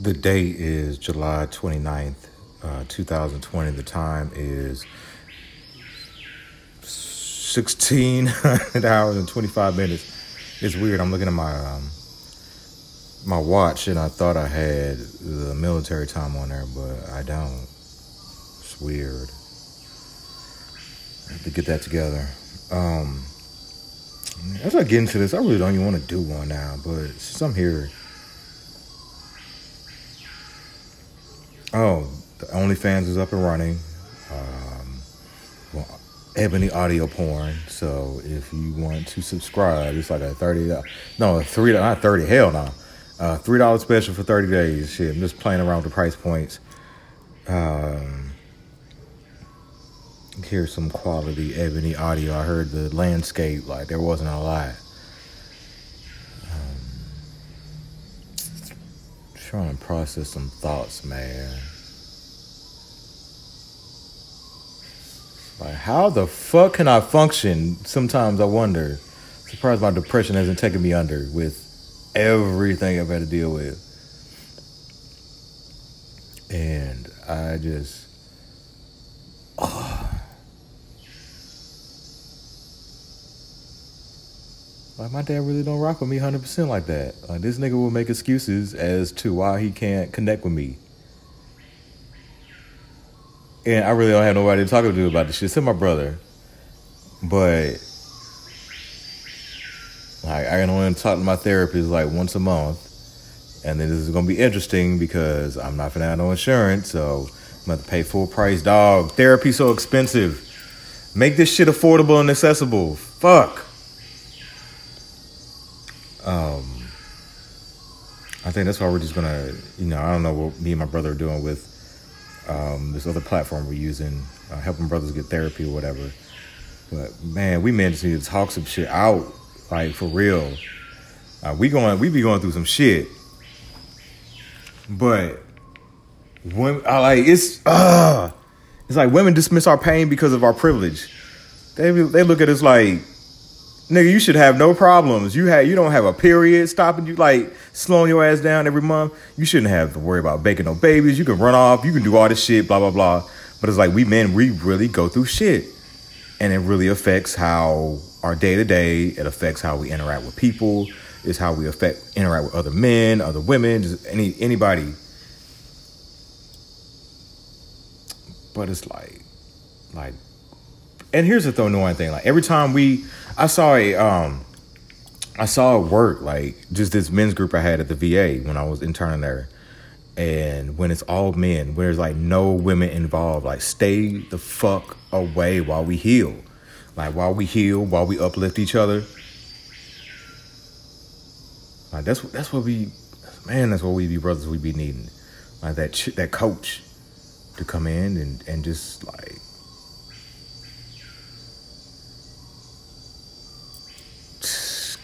The date is July 29th, uh, 2020. The time is 16 hours and 25 minutes. It's weird. I'm looking at my um, my watch and I thought I had the military time on there, but I don't. It's weird. I have to get that together. Um, as I get into this, I really don't even want to do one now, but since I'm here, Oh, the OnlyFans is up and running. Um, well, Ebony Audio Porn. So if you want to subscribe, it's like a thirty. No, three. Not thirty. Hell no. Uh, Three dollar special for thirty days. Shit, I'm just playing around with the price points. Um, here's some quality Ebony audio. I heard the landscape like there wasn't a lot. Trying to process some thoughts, man. Like, how the fuck can I function? Sometimes I wonder. Surprised my depression hasn't taken me under with everything I've had to deal with. And I just. Like my dad really don't rock with me hundred percent like that. Like this nigga will make excuses as to why he can't connect with me. And I really don't have nobody to talk to about this shit, except my brother. But like I can only talk to my therapist like once a month. And then this is gonna be interesting because I'm not gonna have no insurance, so I'm gonna pay full price. Dog, therapy so expensive. Make this shit affordable and accessible. Fuck. Um, I think that's why we're just gonna, you know, I don't know what me and my brother are doing with um, this other platform we're using, uh, helping brothers get therapy or whatever. But man, we managed to talk some shit out, like for real. Uh, we going, we be going through some shit, but when I like it's, uh, it's like women dismiss our pain because of our privilege. They they look at us like nigga, you should have no problems. You have you don't have a period stopping you like slowing your ass down every month. You shouldn't have to worry about baking no babies. You can run off. You can do all this shit. Blah blah blah. But it's like we men, we really go through shit, and it really affects how our day to day. It affects how we interact with people. It's how we affect interact with other men, other women, just any anybody. But it's like, like, and here's the annoying thing: like every time we I saw a um I saw it work like just this men's group I had at the VA when I was interning there. And when it's all men, where there's like no women involved, like stay the fuck away while we heal. Like while we heal, while we uplift each other. Like that's that's what we man, that's what we be brothers we be needing. Like that that coach to come in and and just like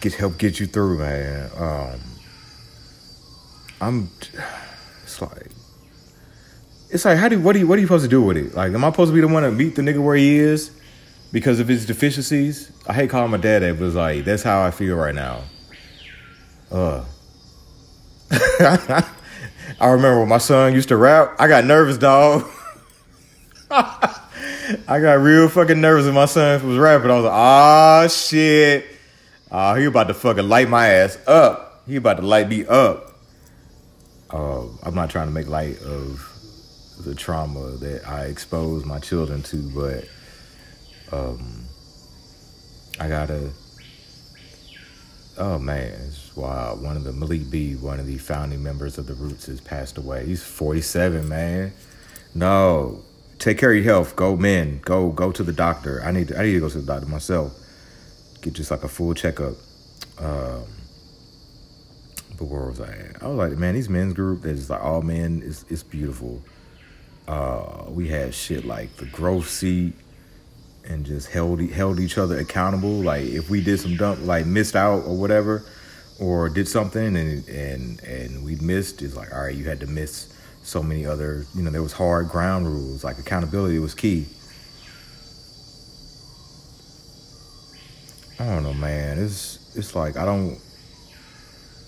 get help get you through, man. Um, I'm. It's like. It's like how do what do you what are you supposed to do with it? Like, am I supposed to be the one to meet the nigga where he is because of his deficiencies? I hate calling my dad that, but it's like that's how I feel right now. Uh. I remember when my son used to rap. I got nervous, dog. I got real fucking nervous when my son was rapping. I was like, ah, shit. Uh, he about to fucking light my ass up. He about to light me up. Uh, I'm not trying to make light of the trauma that I exposed my children to, but um, I gotta. Oh man, it's wild. One of the Malik B, one of the founding members of the Roots, has passed away. He's 47, man. No, take care of your health. Go, men. Go, go to the doctor. I need. To, I need to go to the doctor myself get just like a full checkup. Um, but where was I at? I was like, man, these men's group that's like all men is it's beautiful. Uh, we had shit like the growth seat and just held held each other accountable. Like if we did some dump, like missed out or whatever, or did something and and and we missed, it's like all right, you had to miss so many other. You know, there was hard ground rules. Like accountability was key. I don't know, man. It's it's like I don't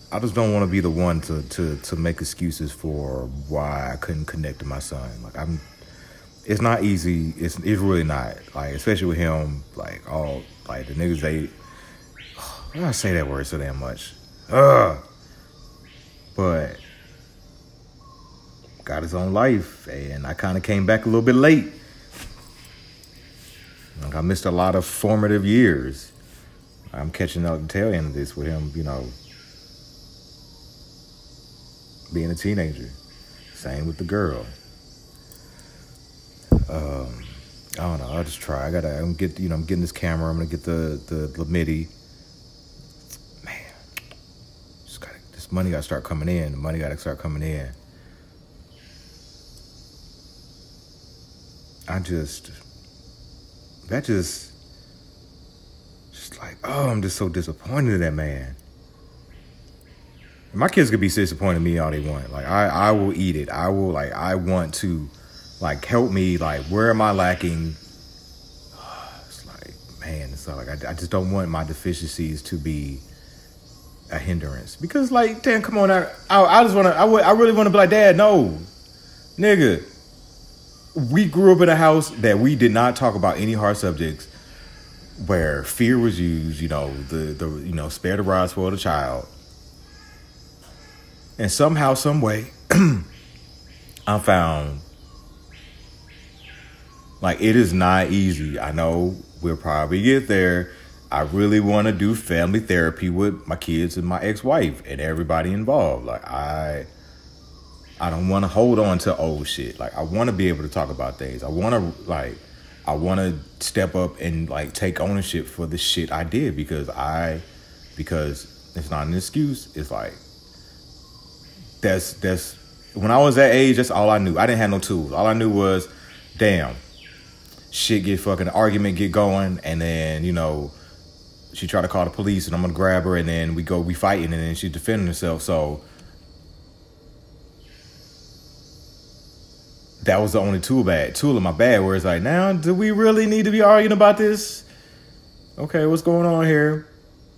I just don't want to be the one to to to make excuses for why I couldn't connect to my son. Like I'm, it's not easy. It's it's really not. Like especially with him, like all like the niggas they. I say that word so damn much. Ugh. But got his own life, and I kind of came back a little bit late. Like I missed a lot of formative years. I'm catching up the tail end of this with him, you know, being a teenager. Same with the girl. Um, I don't know. I'll just try. I gotta. I'm get. You know. I'm getting this camera. I'm gonna get the the, the MIDI. Man, just gotta. This money gotta start coming in. The money gotta start coming in. I just. That just. Just like, oh, I'm just so disappointed in that man. My kids could be disappointed in me all they want. Like I, I will eat it. I will like I want to like help me like where am I lacking? It's like, man, it's like I, I just don't want my deficiencies to be a hindrance. Because like, damn, come on, I I, I just wanna I, w- I really wanna be like, Dad, no. Nigga. We grew up in a house that we did not talk about any hard subjects where fear was used, you know, the the you know, spare the rod, spoil the child and somehow, some way, I found like it is not easy. I know we'll probably get there. I really want to do family therapy with my kids and my ex-wife and everybody involved. Like I I don't want to hold on to old shit. Like I want to be able to talk about things. I want to like I want to step up and like take ownership for the shit I did because I because it's not an excuse. It's like that's that's when I was that age, that's all I knew. I didn't have no tools. All I knew was, damn, shit get fucking argument get going, and then you know, she tried to call the police, and I'm gonna grab her, and then we go we fighting, and then she's defending herself. So that was the only tool bag, tool in my bag. Where it's like, now do we really need to be arguing about this? Okay, what's going on here?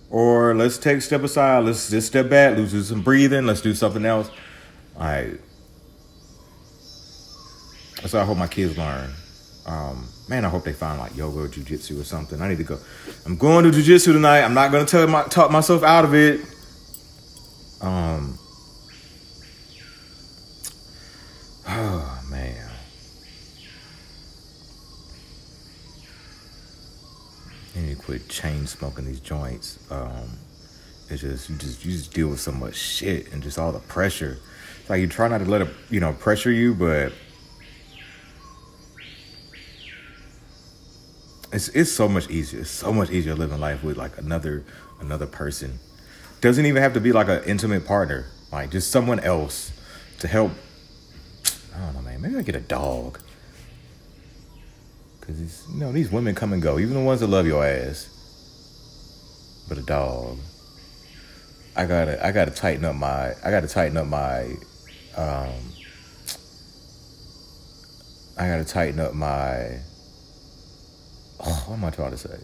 Or let's take a step aside. Let's just step back. Let's do some breathing. Let's do something else. All right. That's what I hope my kids learn. Um, man, I hope they find like yoga or jujitsu or something. I need to go. I'm going to jujitsu tonight. I'm not going to tell my, talk myself out of it. Um. Oh man. You need to quit chain smoking these joints. Um, it's just you just you just deal with so much shit and just all the pressure. It's like you try not to let it, you know, pressure you, but it's it's so much easier. It's so much easier living life with like another another person. Doesn't even have to be like an intimate partner. Like just someone else to help. I don't know, man. Maybe I get a dog. Cause you know these women come and go, even the ones that love your ass. But a dog. I gotta I gotta tighten up my I gotta tighten up my um I gotta tighten up my oh, what am I trying to say?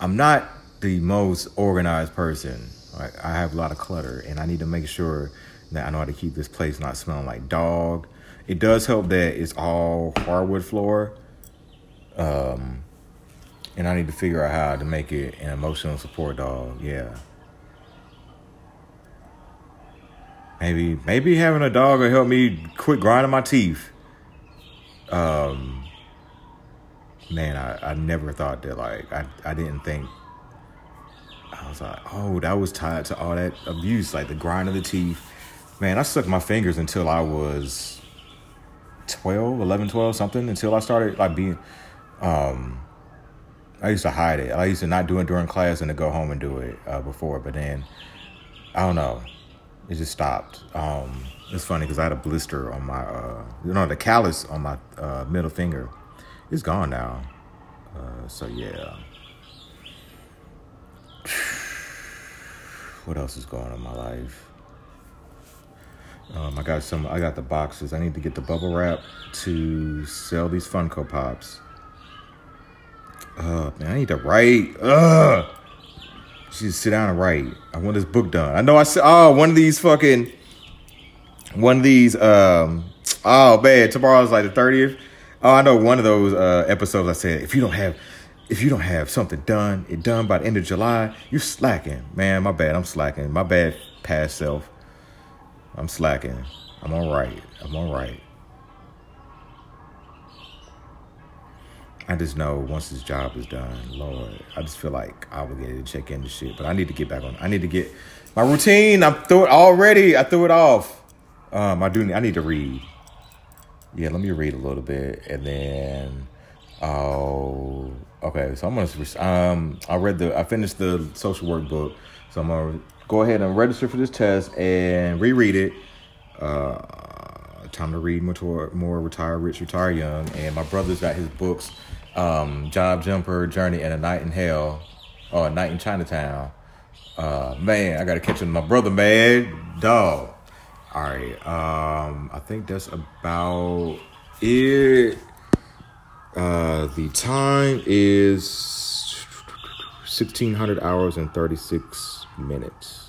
I'm not the most organized person. I have a lot of clutter and I need to make sure that I know how to keep this place not smelling like dog it does help that it's all hardwood floor. Um, and I need to figure out how to make it an emotional support dog. Yeah. Maybe maybe having a dog will help me quit grinding my teeth. Um, man, I, I never thought that like I, I didn't think I was like, oh, that was tied to all that abuse, like the grind of the teeth. Man, I sucked my fingers until I was 12, 11, 12, something until I started like being, um, I used to hide it. I used to not do it during class and to go home and do it uh, before. But then, I don't know, it just stopped. Um, it's funny because I had a blister on my, uh, you know, the callus on my uh, middle finger. It's gone now. Uh, so yeah. What else is going on in my life? Um, I got some. I got the boxes. I need to get the bubble wrap to sell these Funko Pops. Uh, man, I need to write. Ugh. She just sit down and write. I want this book done. I know I said, oh, one of these fucking, one of these, um, oh man, tomorrow's like the thirtieth. Oh, I know one of those uh, episodes. I said, if you don't have, if you don't have something done, it done by the end of July, you're slacking, man. My bad. I'm slacking. My bad, past self. I'm slacking. I'm all right. I'm all right. I just know once this job is done, Lord, I just feel like obligated to check in into shit. But I need to get back on. I need to get my routine. I'm through it already. I threw it off. Um, I do. I need to read. Yeah, let me read a little bit, and then, oh, okay. So I'm gonna. Um, I read the. I finished the social work book, so I'm gonna go ahead and register for this test and reread it. Uh, time to read more, more retire rich, retire young, and my brother's got his books um, Job Jumper, Journey, and A Night in Hell, or A Night in Chinatown. Uh, man, I gotta catch up my brother, man. Dog. All right. Um, I think that's about it. Uh, the time is 1600 hours and 36 minutes.